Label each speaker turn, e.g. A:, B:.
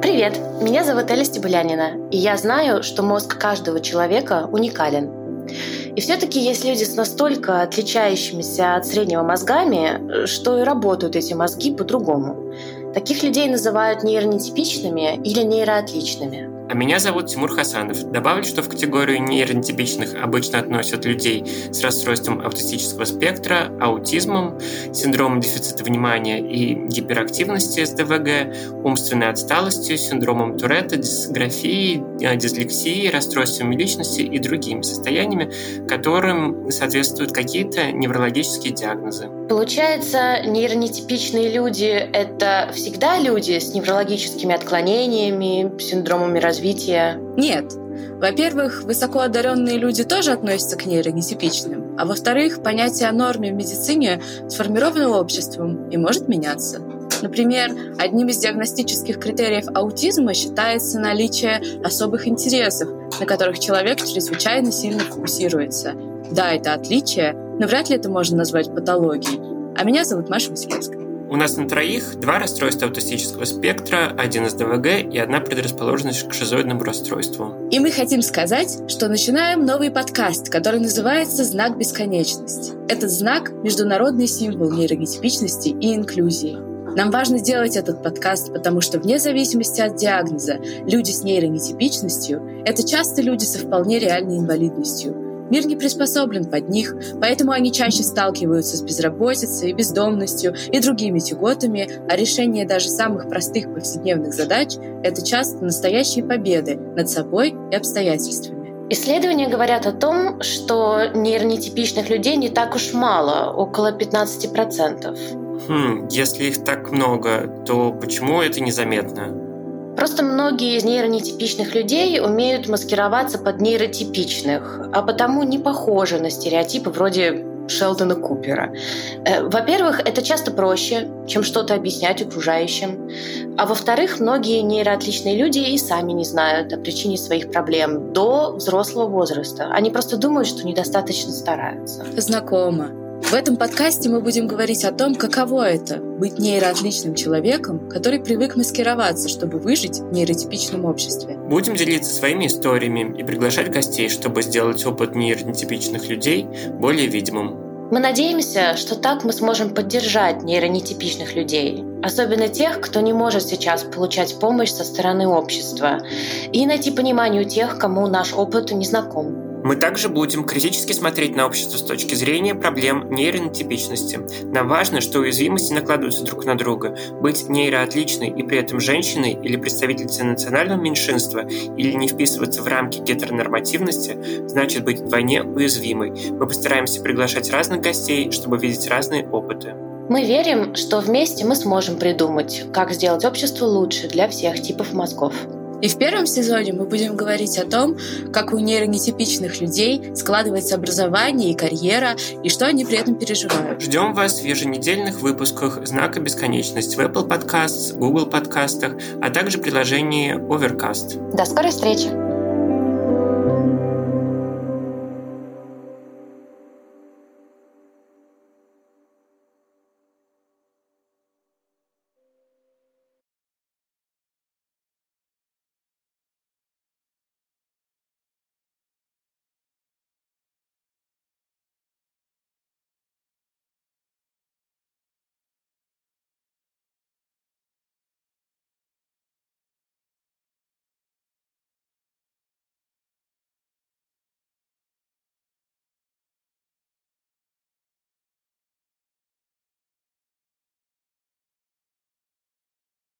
A: Привет, меня зовут Эля Стебулянина, и я знаю, что мозг каждого человека уникален. И все-таки есть люди с настолько отличающимися от среднего мозгами, что и работают эти мозги по-другому. Таких людей называют нейронетипичными или нейроотличными.
B: А меня зовут Тимур Хасанов. Добавлю, что в категорию нейронетипичных обычно относят людей с расстройством аутистического спектра, аутизмом, синдромом дефицита внимания и гиперактивности СДВГ, умственной отсталостью, синдромом Туретта, дисграфией, э, дислексией, расстройствами личности и другими состояниями, которым соответствуют какие-то неврологические диагнозы.
A: Получается, нейронетипичные люди — это всегда люди с неврологическими отклонениями, синдромами развития?
C: Нет. Во-первых, высокоодаренные люди тоже относятся к нейронетипичным, а во-вторых, понятие о норме в медицине сформировано обществом и может меняться. Например, одним из диагностических критериев аутизма считается наличие особых интересов, на которых человек чрезвычайно сильно фокусируется. Да, это отличие, но вряд ли это можно назвать патологией. А меня зовут Маша Василевская.
B: У нас на троих два расстройства аутистического спектра, один СДВГ и одна предрасположенность к шизоидному расстройству.
C: И мы хотим сказать, что начинаем новый подкаст, который называется «Знак бесконечности». Этот знак – международный символ нейрогетипичности и инклюзии. Нам важно сделать этот подкаст, потому что вне зависимости от диагноза, люди с нейронетипичностью – это часто люди со вполне реальной инвалидностью – Мир не приспособлен под них, поэтому они чаще сталкиваются с безработицей, бездомностью и другими тяготами, а решение даже самых простых повседневных задач — это часто настоящие победы над собой и обстоятельствами.
A: Исследования говорят о том, что нейронетипичных людей не так уж мало, около 15%.
B: Хм, если их так много, то почему это незаметно?
A: Просто многие из нейронетипичных людей умеют маскироваться под нейротипичных, а потому не похожи на стереотипы вроде Шелдона Купера. Э, во-первых, это часто проще, чем что-то объяснять окружающим. А во-вторых, многие нейроотличные люди и сами не знают о причине своих проблем до взрослого возраста. Они просто думают, что недостаточно стараются.
C: Знакомо. В этом подкасте мы будем говорить о том, каково это — быть нейроотличным человеком, который привык маскироваться, чтобы выжить в нейротипичном обществе.
B: Будем делиться своими историями и приглашать гостей, чтобы сделать опыт нейронетипичных людей более видимым.
A: Мы надеемся, что так мы сможем поддержать нейронетипичных людей, особенно тех, кто не может сейчас получать помощь со стороны общества, и найти понимание у тех, кому наш опыт не знаком.
B: Мы также будем критически смотреть на общество с точки зрения проблем нейронотипичности. Нам важно, что уязвимости накладываются друг на друга. Быть нейроотличной и при этом женщиной или представительницей национального меньшинства или не вписываться в рамки гетеронормативности значит быть вдвойне уязвимой. Мы постараемся приглашать разных гостей, чтобы видеть разные опыты.
A: Мы верим, что вместе мы сможем придумать, как сделать общество лучше для всех типов мозгов.
C: И в первом сезоне мы будем говорить о том, как у нейронетипичных людей складывается образование и карьера, и что они при этом переживают.
B: Ждем вас в еженедельных выпусках «Знака бесконечность» в Apple Podcasts, Google подкастах, а также приложении Overcast.
A: До скорой встречи!